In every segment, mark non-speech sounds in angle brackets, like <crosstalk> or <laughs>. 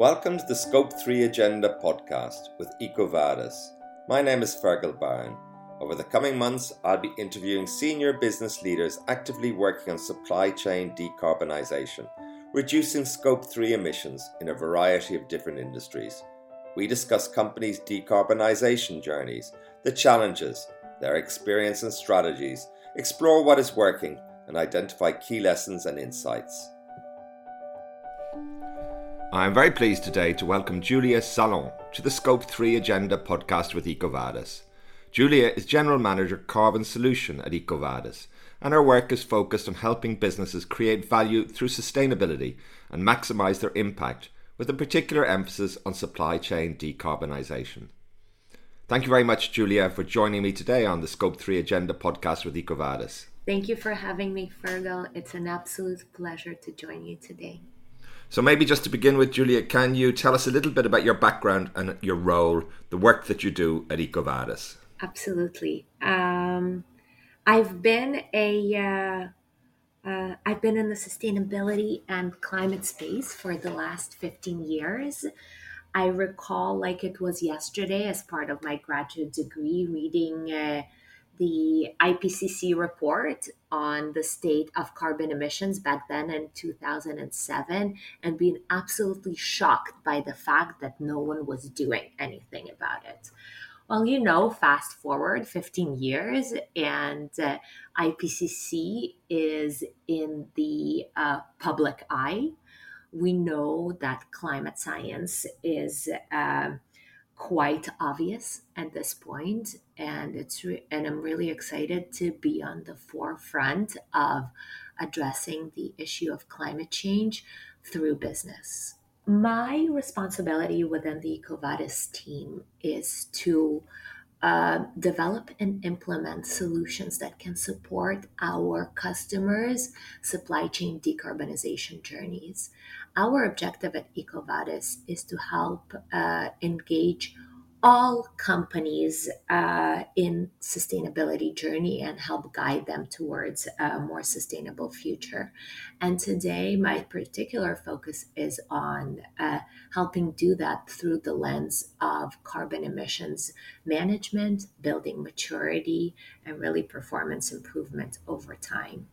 Welcome to the Scope 3 Agenda podcast with EcoVadis. My name is Fergal Byrne. Over the coming months, I'll be interviewing senior business leaders actively working on supply chain decarbonisation, reducing Scope 3 emissions in a variety of different industries. We discuss companies' decarbonisation journeys, the challenges, their experience and strategies, explore what is working, and identify key lessons and insights. I am very pleased today to welcome Julia Salant to the Scope 3 Agenda podcast with EcoVadis. Julia is General Manager Carbon Solution at EcoVadis, and her work is focused on helping businesses create value through sustainability and maximise their impact, with a particular emphasis on supply chain decarbonisation. Thank you very much, Julia, for joining me today on the Scope 3 Agenda podcast with EcoVadis. Thank you for having me, Fergal. It's an absolute pleasure to join you today. So, maybe just to begin with, Julia, can you tell us a little bit about your background and your role, the work that you do at EcoVadis? Absolutely. Um, I've been a uh, uh, I've been in the sustainability and climate space for the last 15 years. I recall like it was yesterday as part of my graduate degree reading uh, the IPCC report on the state of carbon emissions back then in 2007 and being absolutely shocked by the fact that no one was doing anything about it. Well, you know, fast forward 15 years, and uh, IPCC is in the uh, public eye. We know that climate science is. Uh, quite obvious at this point and it's re- and I'm really excited to be on the forefront of addressing the issue of climate change through business. My responsibility within the EcoVadis team is to uh, develop and implement solutions that can support our customers' supply chain decarbonization journeys. Our objective at EcoVadis is to help uh, engage all companies uh, in sustainability journey and help guide them towards a more sustainable future. And today my particular focus is on uh, helping do that through the lens of carbon emissions management building maturity and really performance improvement over time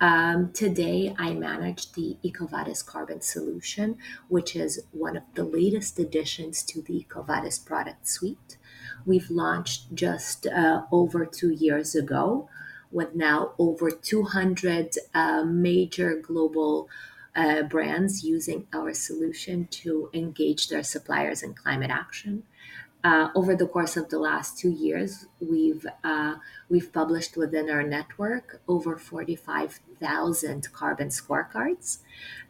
um, today, I manage the EcoVadis Carbon Solution, which is one of the latest additions to the EcoVadis product suite. We've launched just uh, over two years ago, with now over 200 uh, major global uh, brands using our solution to engage their suppliers in climate action. Uh, over the course of the last two years, we've uh, we've published within our network over forty five thousand carbon scorecards.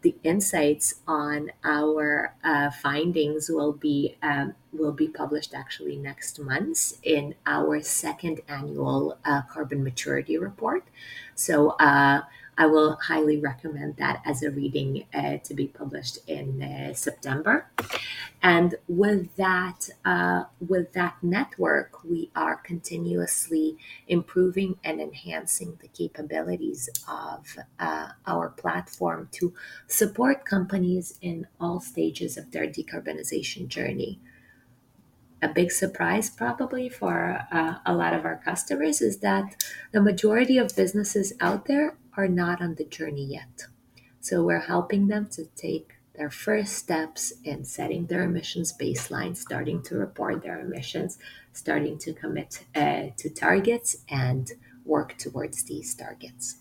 The insights on our uh, findings will be um, will be published actually next month in our second annual uh, carbon maturity report. So uh, I will highly recommend that as a reading uh, to be published in uh, September. And with that, uh, with that network, we are continuously improving and enhancing the capabilities of uh, our platform to support companies in all stages of their decarbonization journey a big surprise probably for uh, a lot of our customers is that the majority of businesses out there are not on the journey yet. So we're helping them to take their first steps in setting their emissions baseline, starting to report their emissions, starting to commit uh, to targets and work towards these targets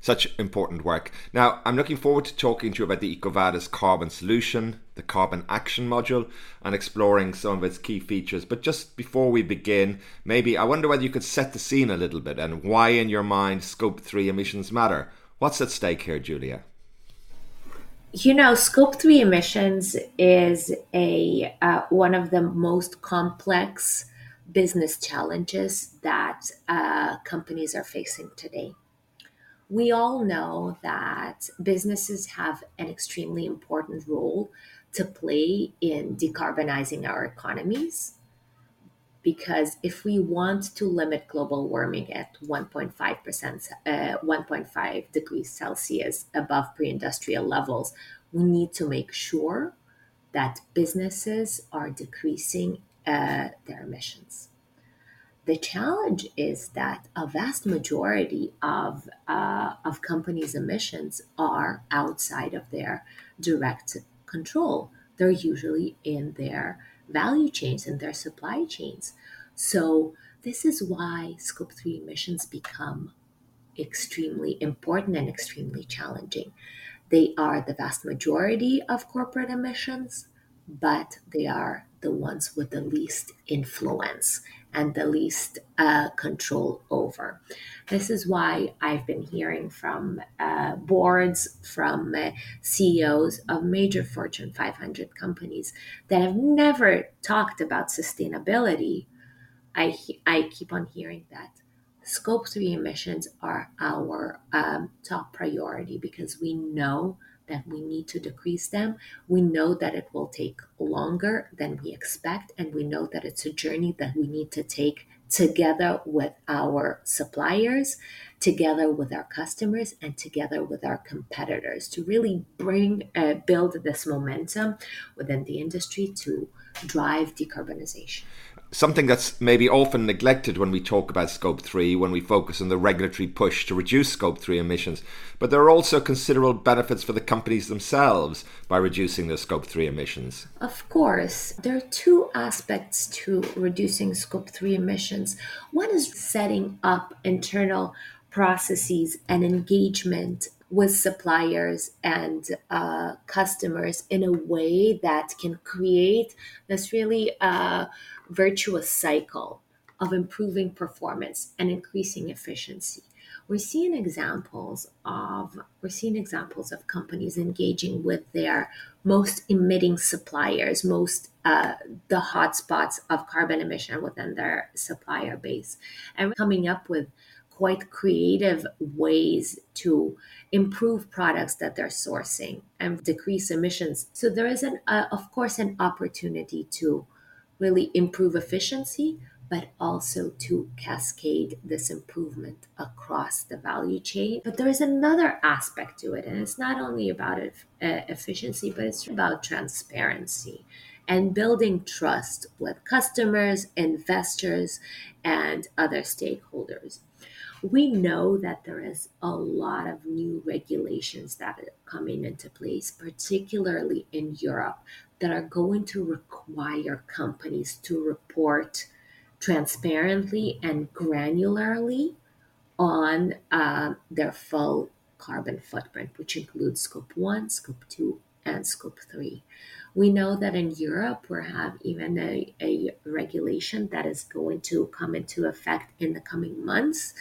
such important work. Now, I'm looking forward to talking to you about the EcoVadis carbon solution, the carbon action module, and exploring some of its key features. But just before we begin, maybe I wonder whether you could set the scene a little bit and why, in your mind, Scope 3 emissions matter. What's at stake here, Julia? You know, Scope 3 emissions is a uh, one of the most complex business challenges that uh, companies are facing today we all know that businesses have an extremely important role to play in decarbonizing our economies. Because if we want to limit global warming at 1.5%, uh, 1.5 degrees Celsius above pre industrial levels, We need to make sure that businesses are decreasing uh, their emissions. The challenge is that a vast majority of, uh, of companies' emissions are outside of their direct control. They're usually in their value chains and their supply chains. So, this is why scope 3 emissions become extremely important and extremely challenging. They are the vast majority of corporate emissions, but they are the ones with the least influence and the least uh, control over. This is why I've been hearing from uh, boards, from uh, CEOs of major Fortune 500 companies that have never talked about sustainability. I, I keep on hearing that scope 3 emissions are our um, top priority because we know that we need to decrease them. We know that it will take longer than we expect, and we know that it's a journey that we need to take together with our suppliers, together with our customers, and together with our competitors to really bring, uh, build this momentum within the industry to drive decarbonization something that's maybe often neglected when we talk about scope 3 when we focus on the regulatory push to reduce scope 3 emissions. But there are also considerable benefits for the companies themselves by reducing their scope 3 emissions. Of course there are two aspects to reducing scope 3 emissions. One is setting up internal processes and engagement with suppliers and uh, customers in a way that can create this really uh, virtuous cycle of improving performance and increasing efficiency. We're seeing examples of we're seeing examples of companies engaging with their most emitting suppliers, most uh, the hotspots of carbon emission within their supplier base, and coming up with quite creative ways to improve products that they're sourcing and decrease emissions. So there is an, uh, of course, an opportunity to really improve efficiency, but also to cascade this improvement across the value chain. But there is another aspect to it, and it's not only about uh, efficiency, but it's about transparency and building trust with customers, investors, and other stakeholders we know that there is a lot of new regulations that are coming into place, particularly in Europe, that are going to require companies to report transparently and granularly on uh, their full carbon footprint, which includes scope one, scope two, and scope three. We know that in Europe, we have even a, a regulation that is going to come into effect in the coming months,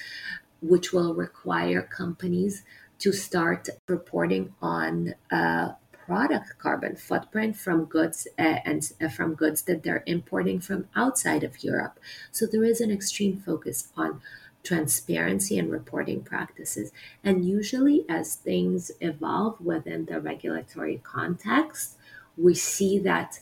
which will require companies to start reporting on uh, product carbon footprint from goods uh, and uh, from goods that they're importing from outside of Europe. So there is an extreme focus on transparency and reporting practices. And usually, as things evolve within the regulatory context, we see that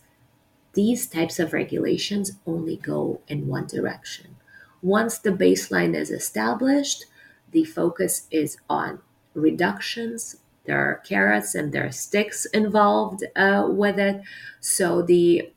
these types of regulations only go in one direction. Once the baseline is established, the focus is on reductions. There are carrots and there are sticks involved uh, with it. So the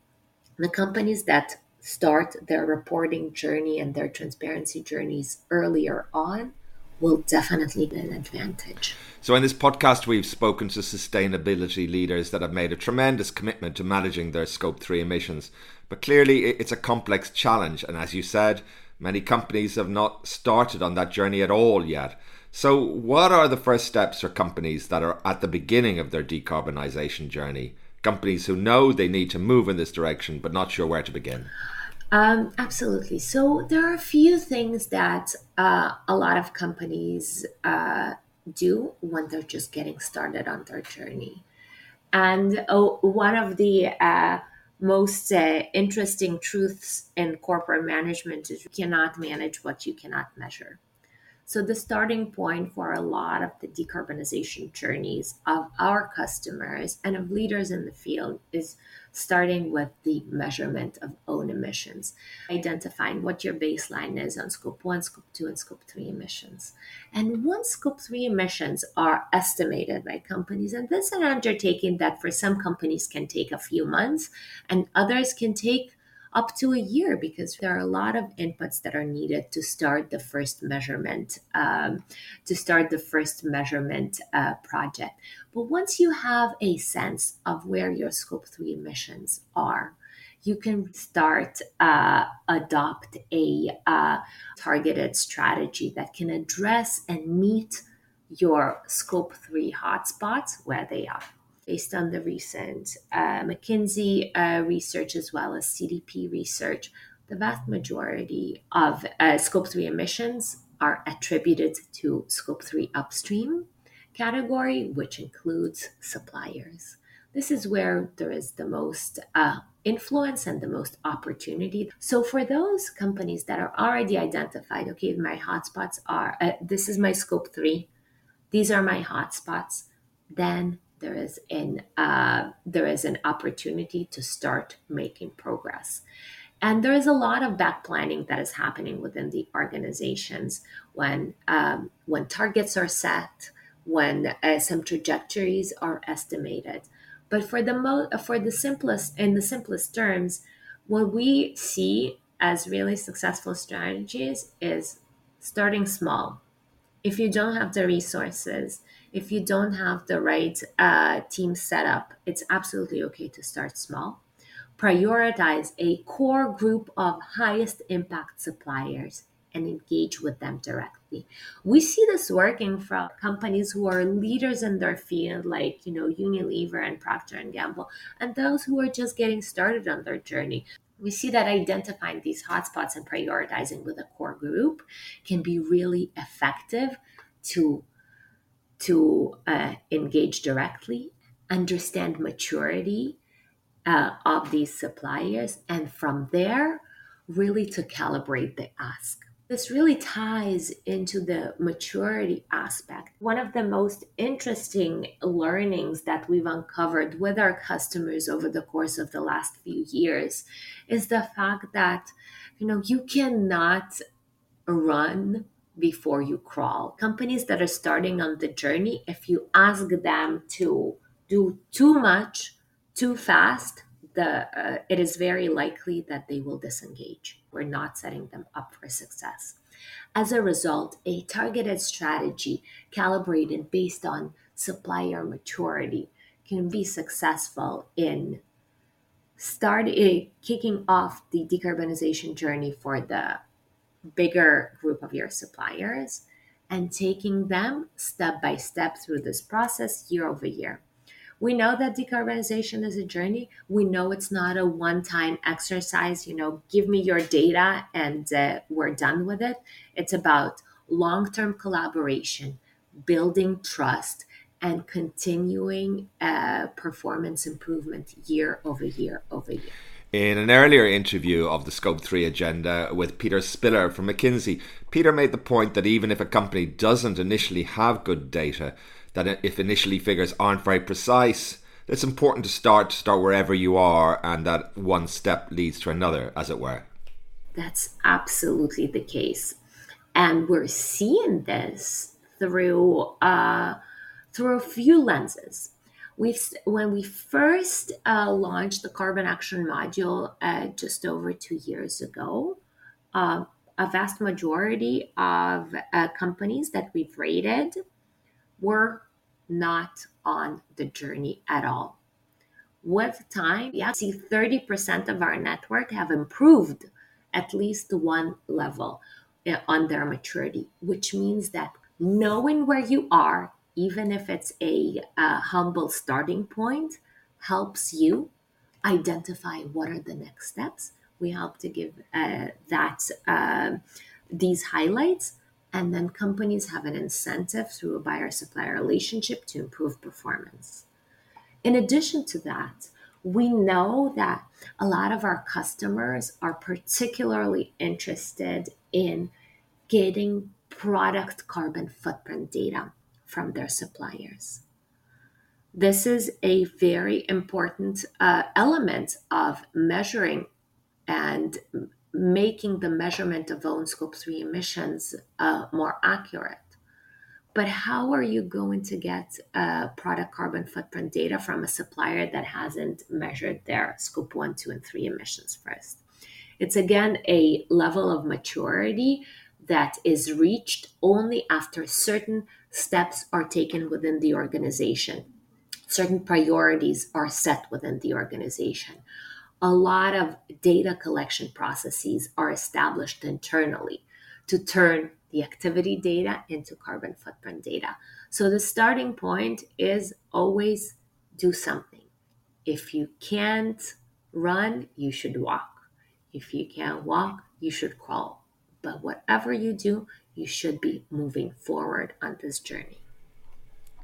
the companies that start their reporting journey and their transparency journeys earlier on will definitely be an advantage. So, in this podcast, we've spoken to sustainability leaders that have made a tremendous commitment to managing their Scope 3 emissions. But clearly, it's a complex challenge. And as you said, many companies have not started on that journey at all yet. So, what are the first steps for companies that are at the beginning of their decarbonisation journey? Companies who know they need to move in this direction but not sure where to begin? Um, absolutely. So there are a few things that uh, a lot of companies uh, do when they're just getting started on their journey. And oh, one of the uh, most uh, interesting truths in corporate management is you cannot manage what you cannot measure. So, the starting point for a lot of the decarbonization journeys of our customers and of leaders in the field is starting with the measurement of own emissions, identifying what your baseline is on scope one, scope two, and scope three emissions. And once scope three emissions are estimated by companies, and this is an undertaking that for some companies can take a few months and others can take up to a year because there are a lot of inputs that are needed to start the first measurement um, to start the first measurement uh, project. But once you have a sense of where your scope 3 emissions are you can start uh, adopt a uh, targeted strategy that can address and meet your scope 3 hotspots where they are based on the recent uh, McKinsey uh, research as well as CDP research, the vast majority of uh, scope 3 emissions are attributed to scope 3 upstream category, which includes suppliers. This is where there is the most uh, influence and the most opportunity. So, for those companies that are already identified, okay, my hotspots are uh, this is my scope three, these are my hotspots, then there is an uh, there is an opportunity to start making progress. And there is a lot of back planning that is happening within the organizations when um, when targets are set when uh, some trajectories are estimated. But for the mo- for the simplest in the simplest terms what we see as really successful strategies is starting small. If you don't have the resources if you don't have the right uh, team setup, it's absolutely okay to start small. Prioritize a core group of highest impact suppliers and engage with them directly. We see this working from companies who are leaders in their field, like you know Unilever and Procter and Gamble, and those who are just getting started on their journey. We see that identifying these hotspots and prioritizing with a core group can be really effective to to uh, engage directly, understand maturity uh, of these suppliers, and from there, really to calibrate the ask. This really ties into the maturity aspect. One of the most interesting learnings that we've uncovered with our customers over the course of the last few years is the fact that you know you cannot run before you crawl. Companies that are starting on the journey, if you ask them to do too much too fast, the uh, it is very likely that they will disengage. We're not setting them up for success. As a result, a targeted strategy calibrated based on supplier maturity can be successful in starting kicking off the decarbonization journey for the bigger group of your suppliers and taking them step by step through this process year over year. We know that decarbonization is a journey. We know it's not a one time exercise, you know, give me your data and uh, we're done with it. It's about long term collaboration, building trust, and continuing uh, performance improvement year over year over year. In an earlier interview of the Scope 3 agenda with Peter Spiller from McKinsey, Peter made the point that even if a company doesn't initially have good data, that if initially figures aren't very precise, it's important to start start wherever you are and that one step leads to another, as it were. That's absolutely the case. And we're seeing this through uh, through a few lenses we've when we first uh, launched the carbon action module uh, just over two years ago uh, a vast majority of uh, companies that we've rated were not on the journey at all. With time we see 30% of our network have improved at least one level uh, on their maturity which means that knowing where you are even if it's a, a humble starting point, helps you identify what are the next steps. We help to give uh, that uh, these highlights, and then companies have an incentive through a buyer supplier relationship to improve performance. In addition to that, we know that a lot of our customers are particularly interested in getting product carbon footprint data from their suppliers. This is a very important uh, element of measuring and making the measurement of own scope 3 emissions uh, more accurate. But how are you going to get uh, product carbon footprint data from a supplier that hasn't measured their scope 1, 2, and 3 emissions first? It's again a level of maturity that is reached only after certain steps are taken within the organization. Certain priorities are set within the organization. A lot of data collection processes are established internally to turn the activity data into carbon footprint data. So the starting point is always do something. If you can't run, you should walk. If you can't walk, you should crawl. But whatever you do, you should be moving forward on this journey.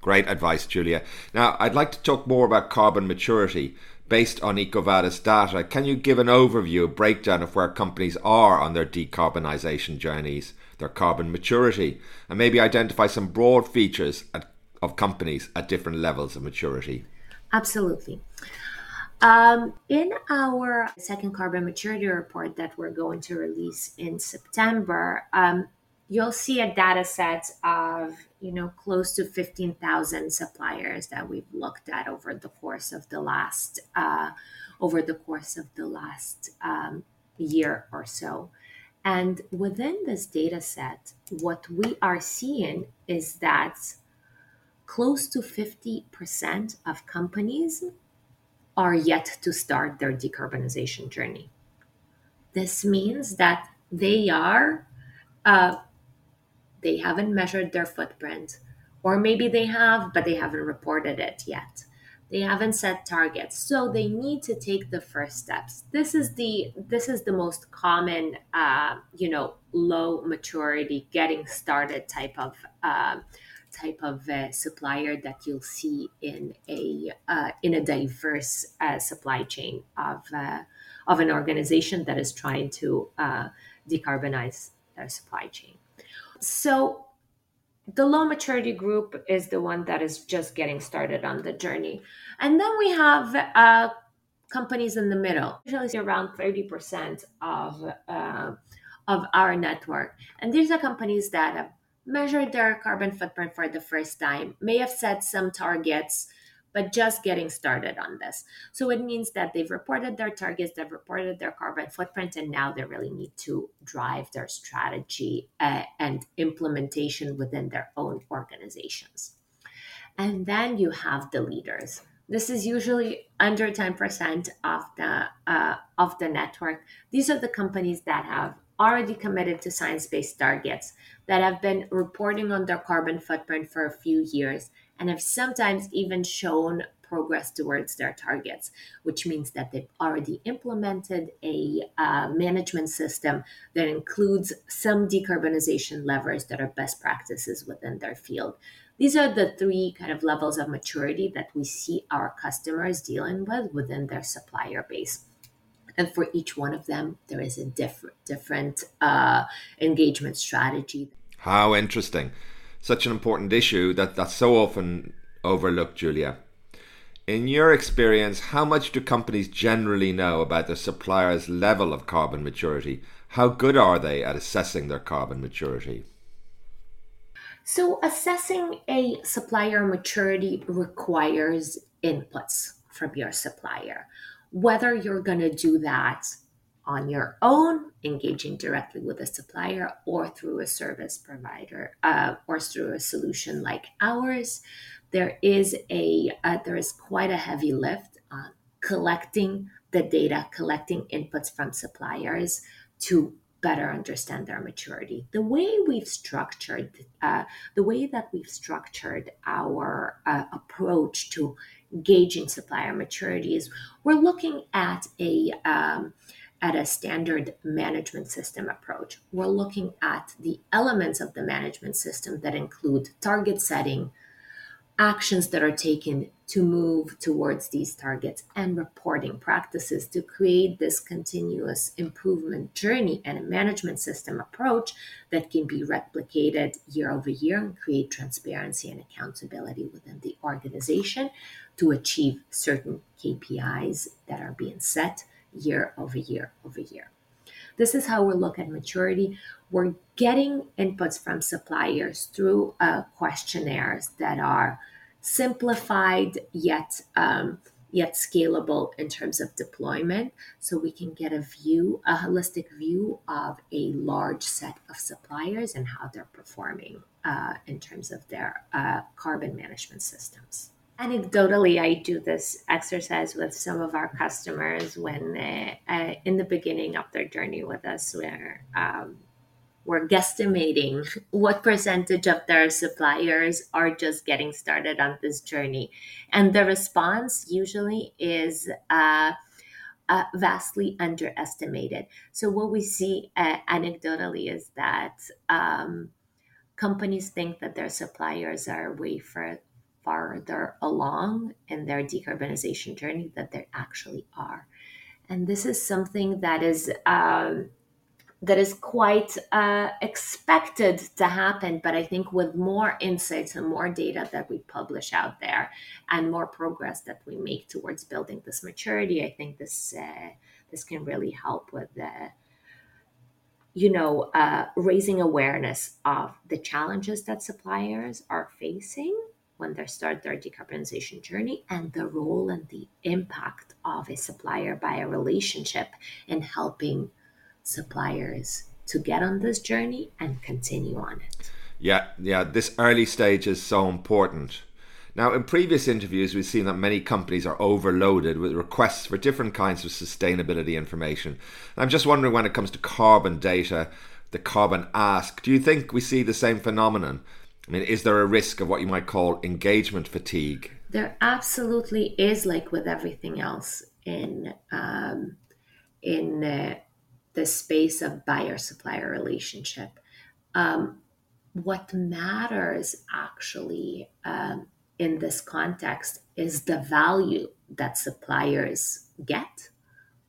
Great advice, Julia. Now, I'd like to talk more about carbon maturity based on EcoVadis data. Can you give an overview, a breakdown of where companies are on their decarbonisation journeys, their carbon maturity, and maybe identify some broad features at, of companies at different levels of maturity? Absolutely. Um, in our second carbon maturity report that we're going to release in September, um, you'll see a data set of you know close to 15,000 suppliers that we've looked at over the course of the last uh, over the course of the last um, year or so. And within this data set, what we are seeing is that close to 50% of companies are yet to start their decarbonization journey. This means that they are, uh, they haven't measured their footprint, or maybe they have, but they haven't reported it yet. They haven't set targets, so they need to take the first steps. This is the this is the most common, uh, you know, low maturity, getting started type of. Uh, type of uh, supplier that you'll see in a uh, in a diverse uh, supply chain of uh, of an organization that is trying to uh, decarbonize their supply chain. So the low maturity group is the one that is just getting started on the journey, and then we have uh, companies in the middle, usually around thirty percent of of our network, and these are companies that have measured their carbon footprint for the first time, may have set some targets, but just getting started on this. So it means that they've reported their targets, they've reported their carbon footprint, and now they really need to drive their strategy uh, and implementation within their own organizations. And then you have the leaders. This is usually under 10% of the uh, of the network. These are the companies that have already committed to science based targets that have been reporting on their carbon footprint for a few years and have sometimes even shown progress towards their targets, which means that they've already implemented a uh, management system that includes some decarbonization levers that are best practices within their field. These are the three kind of levels of maturity that we see our customers dealing with within their supplier base. And for each one of them there is a different different uh, engagement strategy. How interesting such an important issue that that's so often overlooked julia. In your experience how much do companies generally know about their suppliers level of carbon maturity? How good are they at assessing their carbon maturity? So assessing a supplier maturity requires inputs from your supplier. Whether you're going to do that on your own, engaging directly with a supplier, or through a service provider, uh, or through a solution like ours, there is a uh, there is quite a heavy lift on collecting the data, collecting inputs from suppliers to better understand their maturity. The way we've structured, uh, the way that we've structured our uh, approach to gauging supplier maturity is we're looking at a um, at a standard management system approach. We're looking at the elements of the management system that include target setting, actions that are taken to move towards these targets and reporting practices to create this continuous improvement journey and a management system approach that can be replicated year over year and create transparency and accountability within the organization to achieve certain KPIs that are being set year over year over year. This is how we look at maturity. We're getting inputs from suppliers through uh, questionnaires that are simplified yet um, yet scalable in terms of deployment so we can get a view a holistic view of a large set of suppliers and how they're performing uh, in terms of their uh, carbon management systems anecdotally i do this exercise with some of our customers when they, uh, in the beginning of their journey with us where um, we're guesstimating <laughs> what percentage of their suppliers are just getting started on this journey. And the response usually is uh, uh, vastly underestimated. So, what we see uh, anecdotally is that um, companies think that their suppliers are way far, farther along in their decarbonization journey than they actually are. And this is something that is um, that is quite uh, expected to happen. But I think with more insights and more data that we publish out there and more progress that we make towards building this maturity, I think this uh, this can really help with the you know uh, raising awareness of the challenges that suppliers are facing when they start their decarbonization journey and the role and the impact of a supplier a relationship in helping suppliers to get on this journey and continue on it. Yeah, yeah, this early stage is so important. Now, in previous interviews, we've seen that many companies are overloaded with requests for different kinds of sustainability information. I'm just wondering when it comes to carbon data, the carbon ask, do you think we see the same phenomenon? I mean, is there a risk of what you might call engagement fatigue? There absolutely is, like with everything else in um, in the space of buyer supplier relationship. Um, what matters actually um, in this context is the value that suppliers get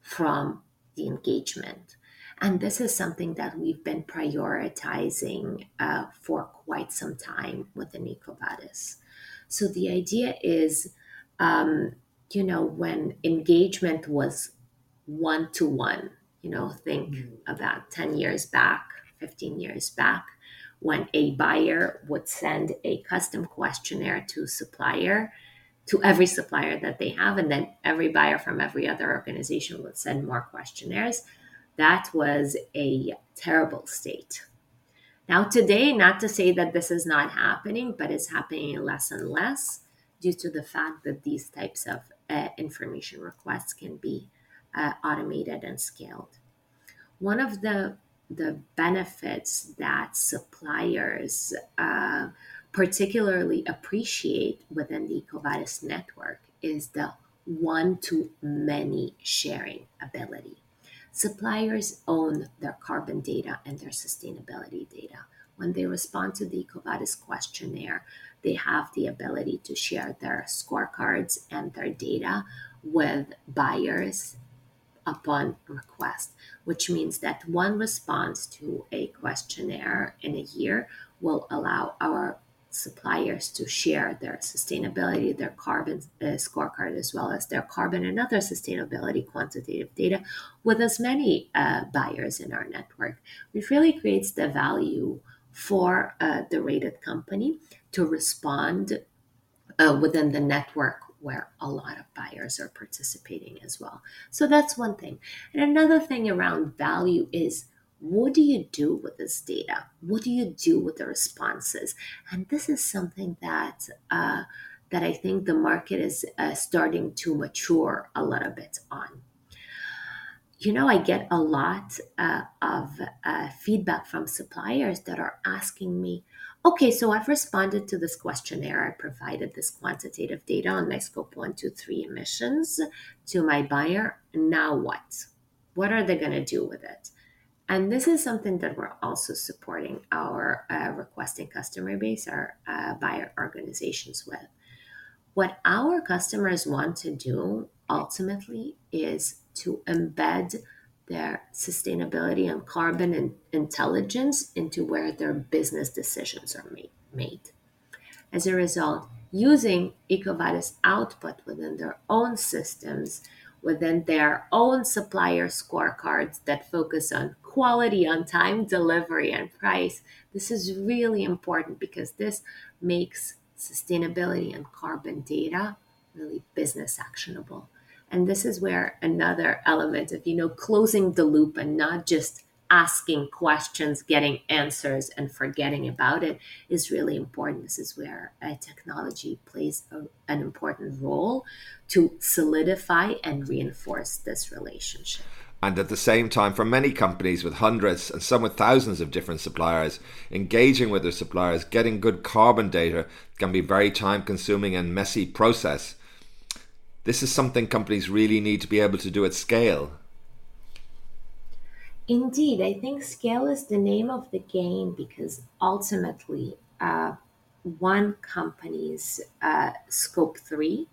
from the engagement. And this is something that we've been prioritizing uh, for quite some time within EcoVadis. So the idea is, um, you know, when engagement was one to one, you know, think mm. about 10 years back, 15 years back, when a buyer would send a custom questionnaire to supplier, to every supplier that they have, and then every buyer from every other organization would send more questionnaires. That was a terrible state. Now, today, not to say that this is not happening, but it's happening less and less due to the fact that these types of uh, information requests can be uh, automated and scaled. One of the the benefits that suppliers uh, particularly appreciate within the EcoVadis network is the one to many sharing ability. Suppliers own their carbon data and their sustainability data. When they respond to the EcoVadis questionnaire, they have the ability to share their scorecards and their data with buyers upon request, which means that one response to a questionnaire in a year will allow our suppliers to share their sustainability, their carbon uh, scorecard, as well as their carbon and other sustainability quantitative data with as many uh, buyers in our network, which really creates the value for uh, the rated company to respond uh, within the network where a lot of buyers are participating as well. So that's one thing. And another thing around value is what do you do with this data? What do you do with the responses? And this is something that uh, that I think the market is uh, starting to mature a little bit on. You know, I get a lot uh, of uh, feedback from suppliers that are asking me, Okay, so I've responded to this questionnaire. I provided this quantitative data on my scope one, two, three emissions to my buyer. Now what? What are they going to do with it? And this is something that we're also supporting our uh, requesting customer base, our uh, buyer organizations with. What our customers want to do ultimately is to embed their sustainability and carbon intelligence into where their business decisions are made. As a result, using EcoVadis output within their own systems, within their own supplier scorecards that focus on quality, on time delivery, and price, this is really important because this makes sustainability and carbon data really business actionable. And this is where another element of, you know, closing the loop and not just asking questions, getting answers, and forgetting about it is really important. This is where uh, technology plays a, an important role to solidify and reinforce this relationship. And at the same time, for many companies with hundreds and some with thousands of different suppliers, engaging with their suppliers, getting good carbon data can be very time consuming and messy process. This is something companies really need to be able to do at scale. Indeed, I think scale is the name of the game because ultimately, uh, one company's uh, scope three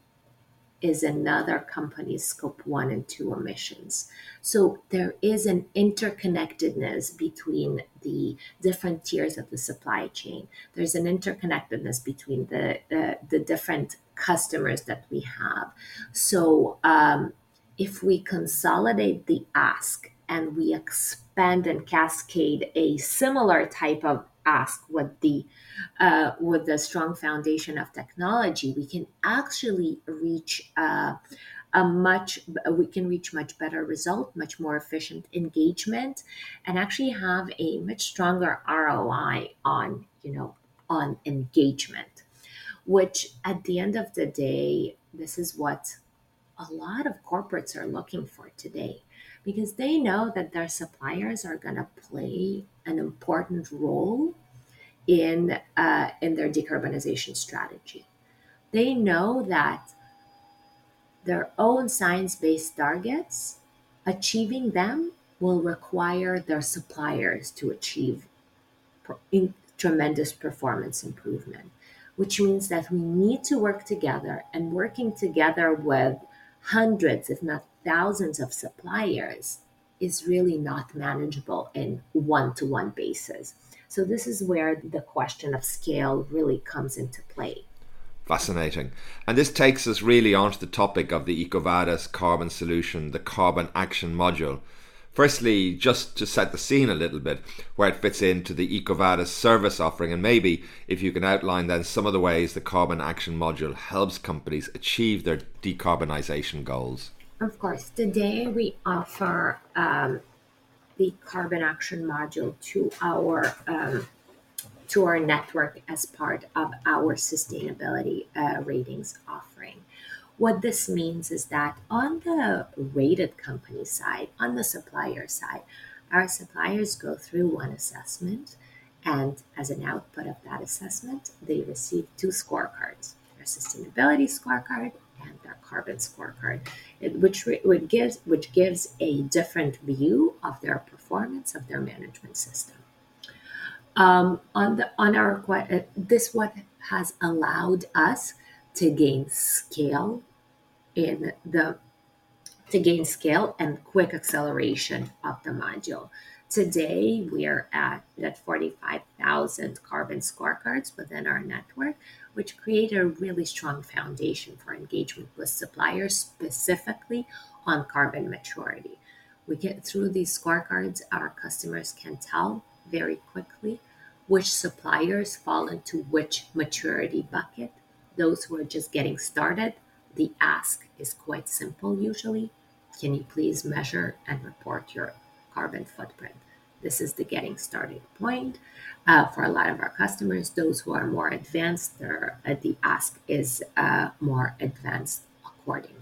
is another company's scope one and two emissions. So there is an interconnectedness between the different tiers of the supply chain. There's an interconnectedness between the uh, the different customers that we have. So um, if we consolidate the ask and we expand and cascade a similar type of ask what the uh, with the strong foundation of technology, we can actually reach uh, a much we can reach much better result, much more efficient engagement, and actually have a much stronger ROI on you know on engagement. Which at the end of the day, this is what a lot of corporates are looking for today because they know that their suppliers are going to play an important role in uh, in their decarbonization strategy. They know that their own science-based targets, achieving them will require their suppliers to achieve tremendous performance improvement, which means that we need to work together and working together with hundreds, if not thousands of suppliers is really not manageable in one to one basis. So, this is where the question of scale really comes into play. Fascinating. And this takes us really onto the topic of the EcoVadis carbon solution, the carbon action module. Firstly, just to set the scene a little bit, where it fits into the EcoVadis service offering, and maybe if you can outline then some of the ways the Carbon Action Module helps companies achieve their decarbonisation goals. Of course, today we offer um, the Carbon Action Module to our um, to our network as part of our sustainability uh, ratings offering. What this means is that on the rated company side, on the supplier side, our suppliers go through one assessment, and as an output of that assessment, they receive two scorecards their sustainability scorecard and their carbon scorecard, which, which, gives, which gives a different view of their performance of their management system. Um, on the on our uh, this what has allowed us to gain scale in the to gain scale and quick acceleration of the module. Today, we are at, at 45,000 carbon scorecards within our network, which create a really strong foundation for engagement with suppliers, specifically on carbon maturity. We get through these scorecards, our customers can tell very quickly which suppliers fall into which maturity bucket. Those who are just getting started the ask is quite simple usually. Can you please measure and report your carbon footprint? This is the getting started point. Uh, for a lot of our customers, those who are more advanced, uh, the ask is uh, more advanced accordingly.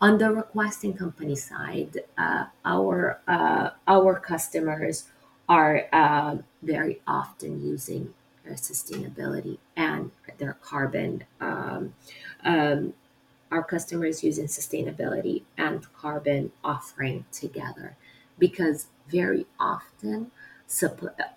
On the requesting company side, uh, our uh, our customers are uh, very often using their sustainability and their carbon. Um, um, our customers using sustainability and carbon offering together because very often,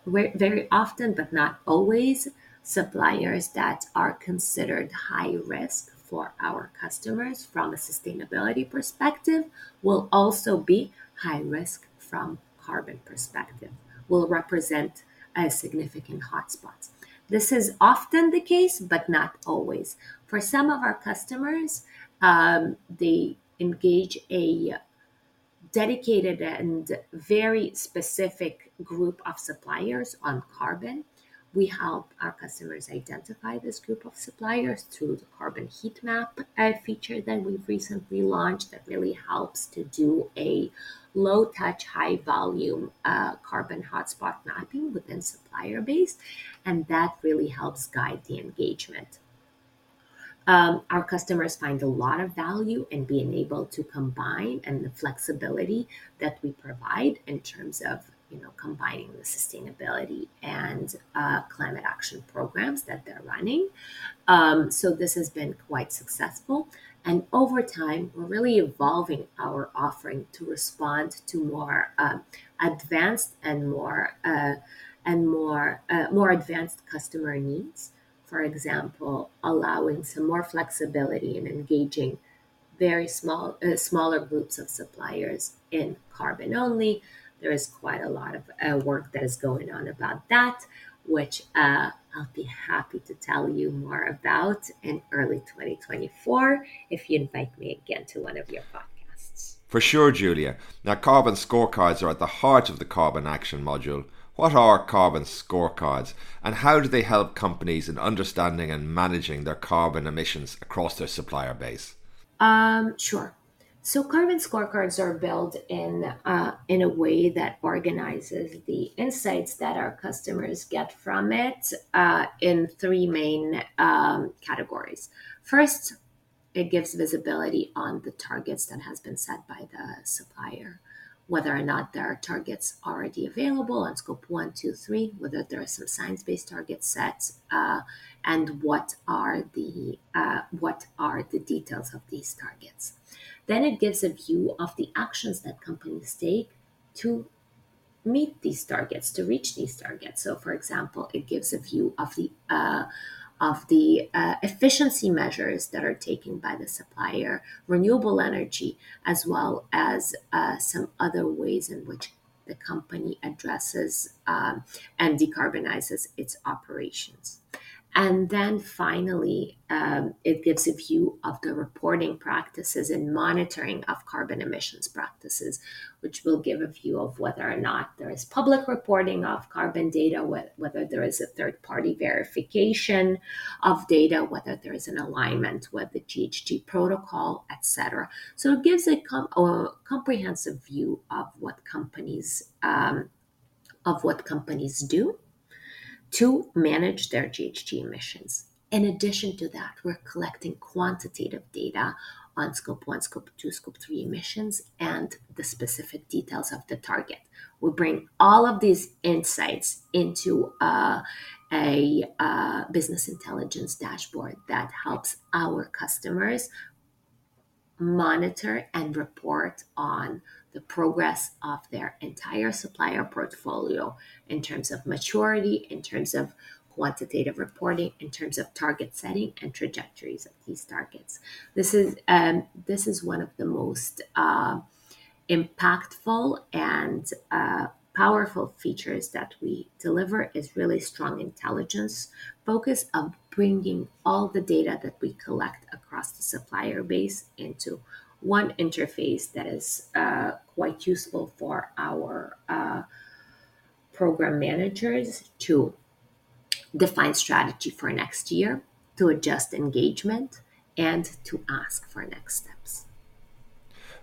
very often, but not always, suppliers that are considered high risk for our customers from a sustainability perspective will also be high risk from carbon perspective, will represent a significant hotspot. This is often the case, but not always. For some of our customers, um, they engage a dedicated and very specific group of suppliers on carbon we help our customers identify this group of suppliers through the carbon heat map uh, feature that we've recently launched that really helps to do a low touch, high volume uh, carbon hotspot mapping within supplier base. And that really helps guide the engagement. Um, our customers find a lot of value in being able to combine and the flexibility that we provide in terms of you know, combining the sustainability and uh, climate action programs that they're running. Um, so this has been quite successful. And over time, we're really evolving our offering to respond to more uh, advanced and more uh, and more uh, more advanced customer needs. For example, allowing some more flexibility in engaging very small uh, smaller groups of suppliers in carbon only there is quite a lot of uh, work that is going on about that, which uh, I'll be happy to tell you more about in early 2024 if you invite me again to one of your podcasts. For sure, Julia. Now, carbon scorecards are at the heart of the carbon action module. What are carbon scorecards and how do they help companies in understanding and managing their carbon emissions across their supplier base? Um, sure. So carbon scorecards are built in uh, in a way that organizes the insights that our customers get from it uh, in three main um, categories. First, it gives visibility on the targets that has been set by the supplier, whether or not there are targets already available on scope one, two, three, whether there are some science-based targets set, uh, and what are the uh, what are the details of these targets. Then it gives a view of the actions that companies take to meet these targets, to reach these targets. So, for example, it gives a view of the uh, of the uh, efficiency measures that are taken by the supplier, renewable energy, as well as uh, some other ways in which the company addresses um, and decarbonizes its operations. And then finally, um, it gives a view of the reporting practices and monitoring of carbon emissions practices, which will give a view of whether or not there is public reporting of carbon data, whether there is a third party verification of data, whether there is an alignment with the GHG protocol, etc. So it gives a, com- a, comprehensive view of what companies um, of what companies do to manage their GHG emissions. In addition to that, we're collecting quantitative data on scope 1, scope 2, scope 3 emissions and the specific details of the target. We bring all of these insights into uh, a uh, business intelligence dashboard that helps our customers monitor and report on the progress of their entire supplier portfolio in terms of maturity, in terms of quantitative reporting, in terms of target setting and trajectories of these targets. This is um, this is one of the most uh, impactful and uh, powerful features that we deliver is really strong intelligence focus of bringing all the data that we collect across the supplier base into one interface that is uh, quite useful for our uh, program managers to define strategy for next year, to adjust engagement, and to ask for next steps.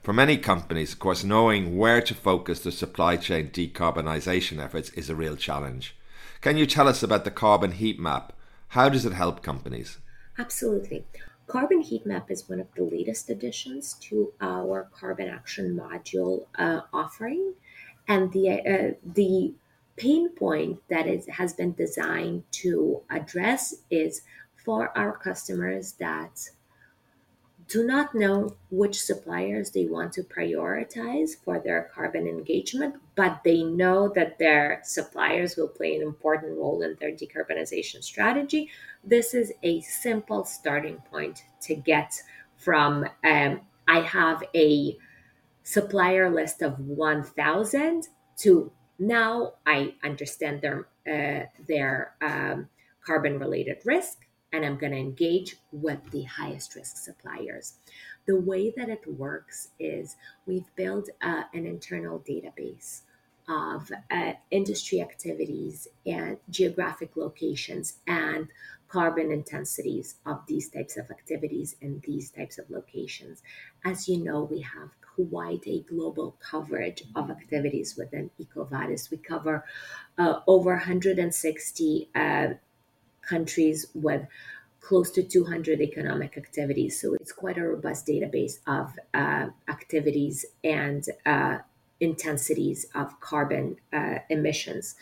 For many companies, of course, knowing where to focus the supply chain decarbonisation efforts is a real challenge. Can you tell us about the carbon heat map? How does it help companies? Absolutely. Carbon Heat Map is one of the latest additions to our Carbon Action Module uh, offering, and the uh, the pain point that is has been designed to address is for our customers that do not know which suppliers they want to prioritize for their carbon engagement, but they know that their suppliers will play an important role in their decarbonization strategy. This is a simple starting point to get from um, I have a supplier list of 1,000 to now I understand their uh, their um, carbon related risk and I'm going to engage with the highest risk suppliers. The way that it works is we've built uh, an internal database of uh, industry activities and geographic locations and carbon intensities of these types of activities in these types of locations. As you know, we have quite a global coverage of activities within EcoVadis. We cover uh, over 160 uh, countries with close to 200 economic activities. So it's quite a robust database of uh, activities and uh, intensities of carbon uh, emissions.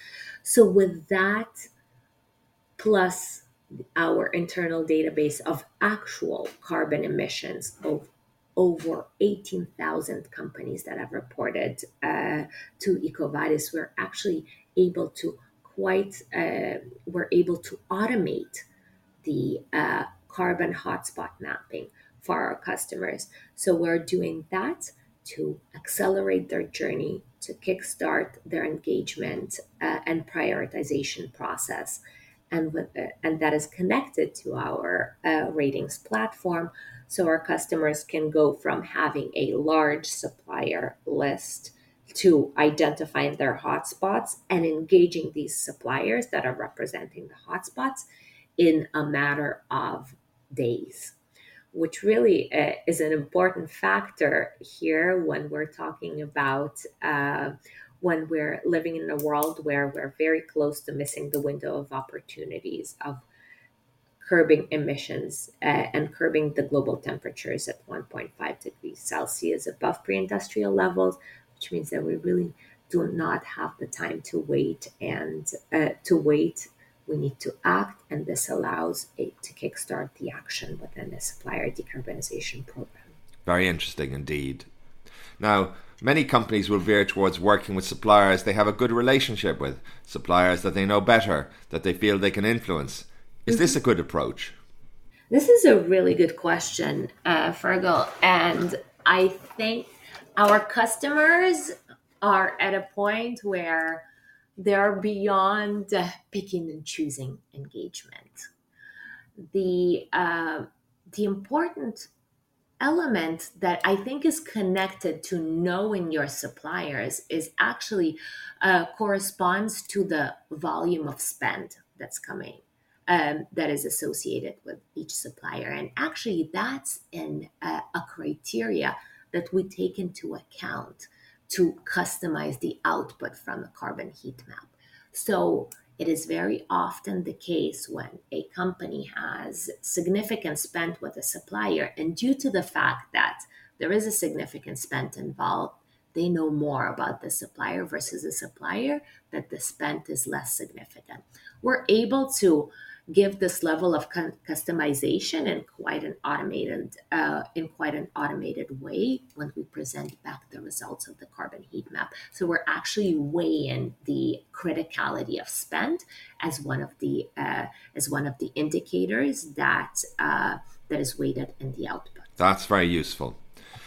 So, with that, plus our internal database of actual carbon emissions of over 18,000 companies that have reported uh, to EcoVadis, we're actually able to quite, uh, we're able to automate the uh, carbon hotspot mapping for our customers. So we're doing that to accelerate their journey, to kickstart their engagement uh, and prioritization process. And, with, uh, and that is connected to our uh, ratings platform. So our customers can go from having a large supplier list to identifying their hotspots and engaging these suppliers that are representing the hotspots in a matter of days, which really uh, is an important factor here when we're talking about uh, when we're living in a world where we're very close to missing the window of opportunities of curbing emissions uh, and curbing the global temperatures at 1.5 degrees Celsius above pre industrial levels, which means that we really do not have the time to wait and uh, to wait we need to act, and this allows it to kickstart the action within the supplier decarbonization program. Very interesting indeed. Now, many companies will veer towards working with suppliers they have a good relationship with, suppliers that they know better, that they feel they can influence. Is mm-hmm. this a good approach? This is a really good question, uh, Fergal. And I think our customers are at a point where they're beyond picking and choosing engagement. The uh, the important element that I think is connected to knowing your suppliers is actually uh, corresponds to the volume of spend that's coming um, that is associated with each supplier, and actually that's in uh, a criteria that we take into account to customize the output from a carbon heat map. So it is very often the case when a company has significant spend with a supplier, and due to the fact that there is a significant spend involved, they know more about the supplier versus a supplier that the spend is less significant. We're able to give this level of customization in quite an automated uh, in quite an automated way when we present back the results of the carbon heat map. So we're actually weighing the criticality of spend as one of the uh, as one of the indicators that uh, that is weighted in the output. That's very useful.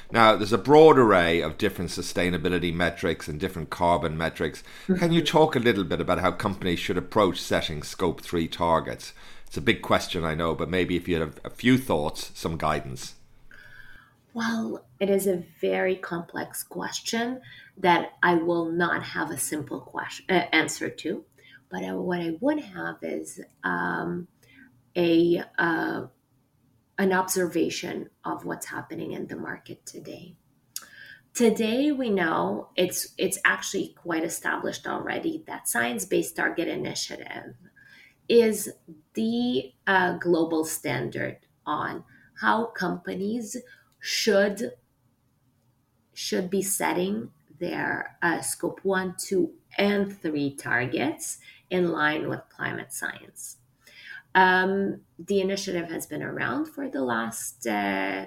Now, there's a broad array of different sustainability metrics and different carbon metrics. Can you talk a little bit about how companies should approach setting scope 3 targets? It's a big question, I know, but maybe if you have a few thoughts, some guidance. Well, it is a very complex question that I will not have a simple question, uh, answer to. But uh, what I would have is um, a uh, an observation of what's happening in the market today. Today we know it's it's actually quite established already that science-based target initiative is the uh, global standard on how companies should should be setting their uh, scope 1 2 and 3 targets in line with climate science um, the initiative has been around for the last uh,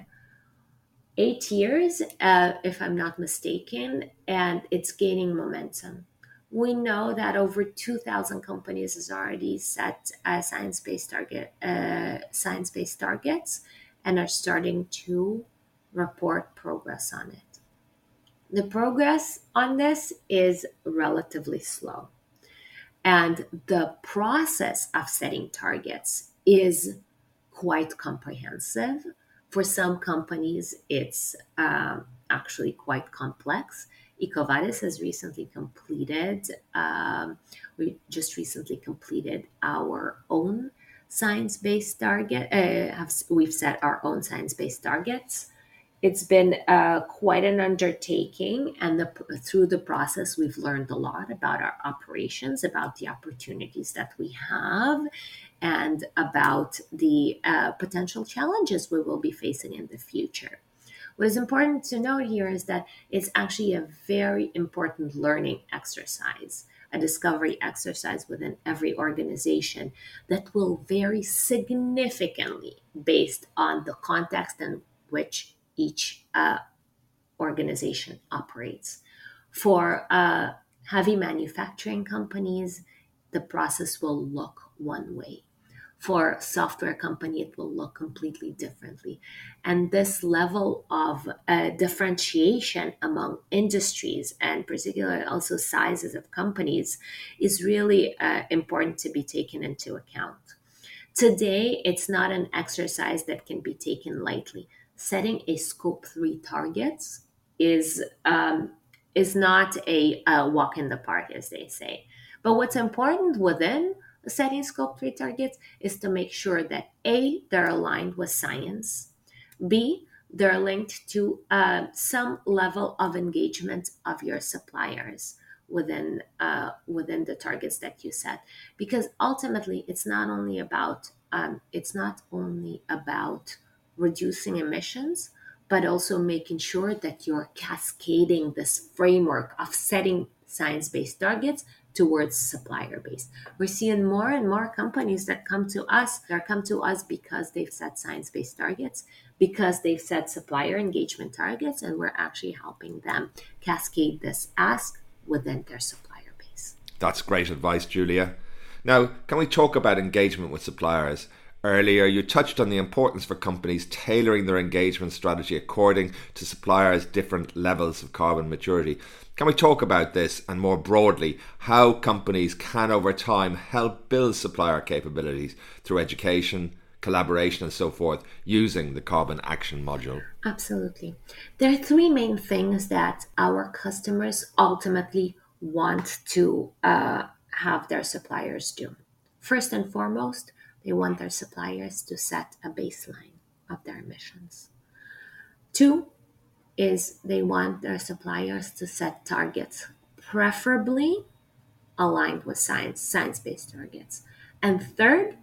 eight years, uh, if I'm not mistaken, and it's gaining momentum. We know that over 2,000 companies has already set uh, science-based target, uh, science-based targets, and are starting to report progress on it. The progress on this is relatively slow, and the process of setting targets is quite comprehensive for some companies, it's um, actually quite complex. EcoVadis has recently completed, um, we just recently completed our own science-based target. Uh, have, we've set our own science-based targets. It's been uh, quite an undertaking, and the, through the process, we've learned a lot about our operations, about the opportunities that we have, and about the uh, potential challenges we will be facing in the future. What is important to note here is that it's actually a very important learning exercise, a discovery exercise within every organization that will vary significantly based on the context in which each uh, organization operates. For uh, heavy manufacturing companies, the process will look one way. For software company it will look completely differently. And this level of uh, differentiation among industries and particularly also sizes of companies is really uh, important to be taken into account. Today it's not an exercise that can be taken lightly setting a scope 3 targets is um, is not a, a walk in the park as they say. But what's important within setting scope 3 targets is to make sure that A, they're aligned with science, B, they're linked to uh, some level of engagement of your suppliers within uh, within the targets that you set. Because ultimately it's not only about um, it's not only about reducing emissions but also making sure that you're cascading this framework of setting science-based targets towards supplier base. We're seeing more and more companies that come to us, that come to us because they've set science-based targets, because they've set supplier engagement targets, and we're actually helping them cascade this ask within their supplier base. That's great advice, Julia. Now, can we talk about engagement with suppliers? Earlier, you touched on the importance for companies tailoring their engagement strategy according to suppliers' different levels of carbon maturity. Can we talk about this and more broadly how companies can over time help build supplier capabilities through education, collaboration, and so forth using the carbon action module? Absolutely. There are three main things that our customers ultimately want to uh, have their suppliers do. First and foremost, they want their suppliers to set a baseline of their emissions. Two is they want their suppliers to set targets, preferably aligned with science, science-based targets. And third,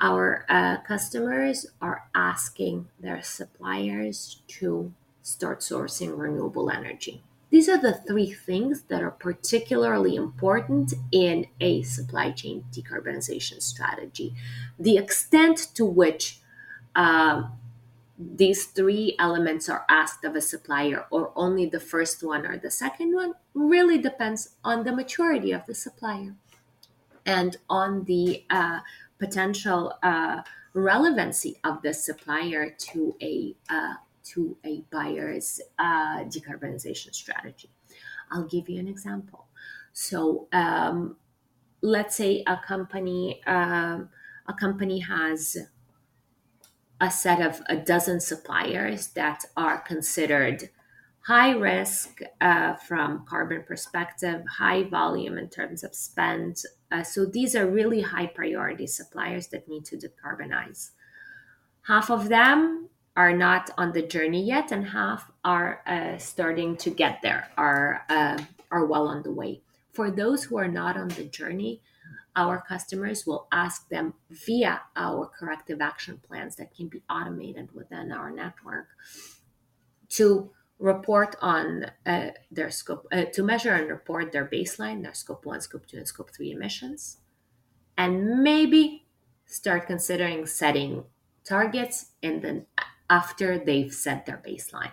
our uh, customers are asking their suppliers to start sourcing renewable energy. These are the three things that are particularly important in a supply chain decarbonization strategy. The extent to which uh, these three elements are asked of a supplier, or only the first one or the second one, really depends on the maturity of the supplier and on the uh, potential uh, relevancy of the supplier to a uh, to a buyer's uh, decarbonization strategy. I'll give you an example. So, um, let's say a company um, a company has a set of a dozen suppliers that are considered high risk uh, from carbon perspective, high volume in terms of spend. Uh, so these are really high priority suppliers that need to decarbonize. Half of them are not on the journey yet, and half are uh, starting to get there, are uh, are well on the way. For those who are not on the journey, our customers will ask them via our corrective action plans that can be automated within our network to report on uh, their scope, uh, to measure and report their baseline, their scope one, scope two, and scope three emissions, and maybe start considering setting targets in the after they've set their baseline.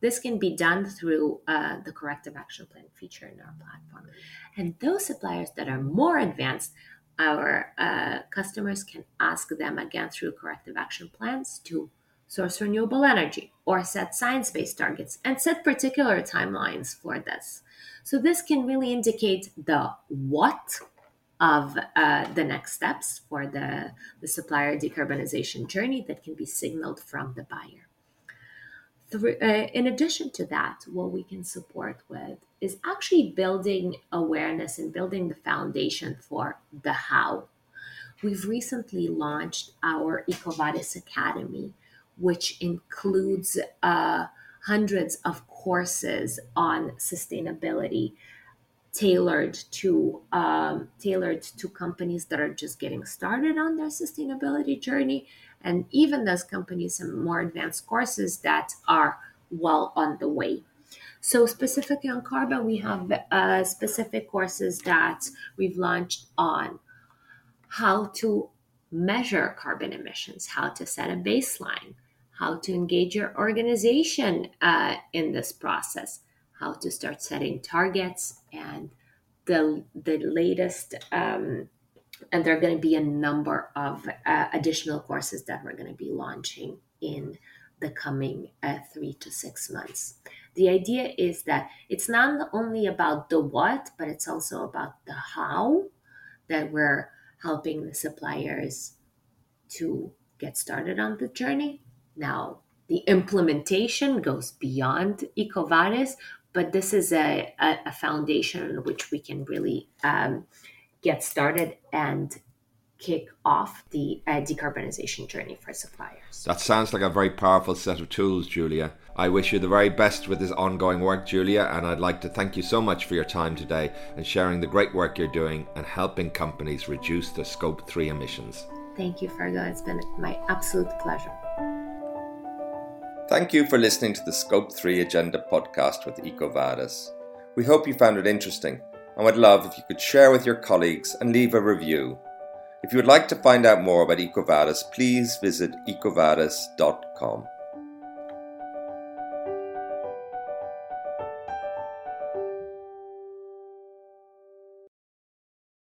This can be done through uh, the corrective action plan feature in our platform. And those suppliers that are more advanced, our uh, customers can ask them again through corrective action plans to source renewable energy or set science based targets and set particular timelines for this. So, this can really indicate the what of uh, the next steps for the, the supplier decarbonization journey that can be signaled from the buyer. Through, uh, in addition to that, what we can support with is actually building awareness and building the foundation for the how. We've recently launched our EcoVadis Academy, which includes uh, hundreds of courses on sustainability tailored to um, tailored to companies that are just getting started on their sustainability journey. And even those companies some more advanced courses that are well on the way. So specifically on carbon we have uh, specific courses that we've launched on how to measure carbon emissions how to set a baseline how to engage your organization uh, in this process how to start setting targets and the the latest um, and there are going to be a number of uh, additional courses that we're going to be launching in the coming uh, three to six months. The idea is that it's not only about the what, but it's also about the how that we're helping the suppliers to get started on the journey. Now, the implementation goes beyond EcoVadis, but this is a, a, a foundation on which we can really um, get started and kick off the uh, decarbonization journey for suppliers. That sounds like a very powerful set of tools, Julia. I wish you the very best with this ongoing work, Julia, and I'd like to thank you so much for your time today and sharing the great work you're doing and helping companies reduce their Scope 3 emissions. Thank you, Fergal. It's been my absolute pleasure. Thank you for listening to the Scope 3 Agenda podcast with EcoVadis. We hope you found it interesting and would love if you could share with your colleagues and leave a review. If you would like to find out more about EcoVadis, please visit ecovadis.com.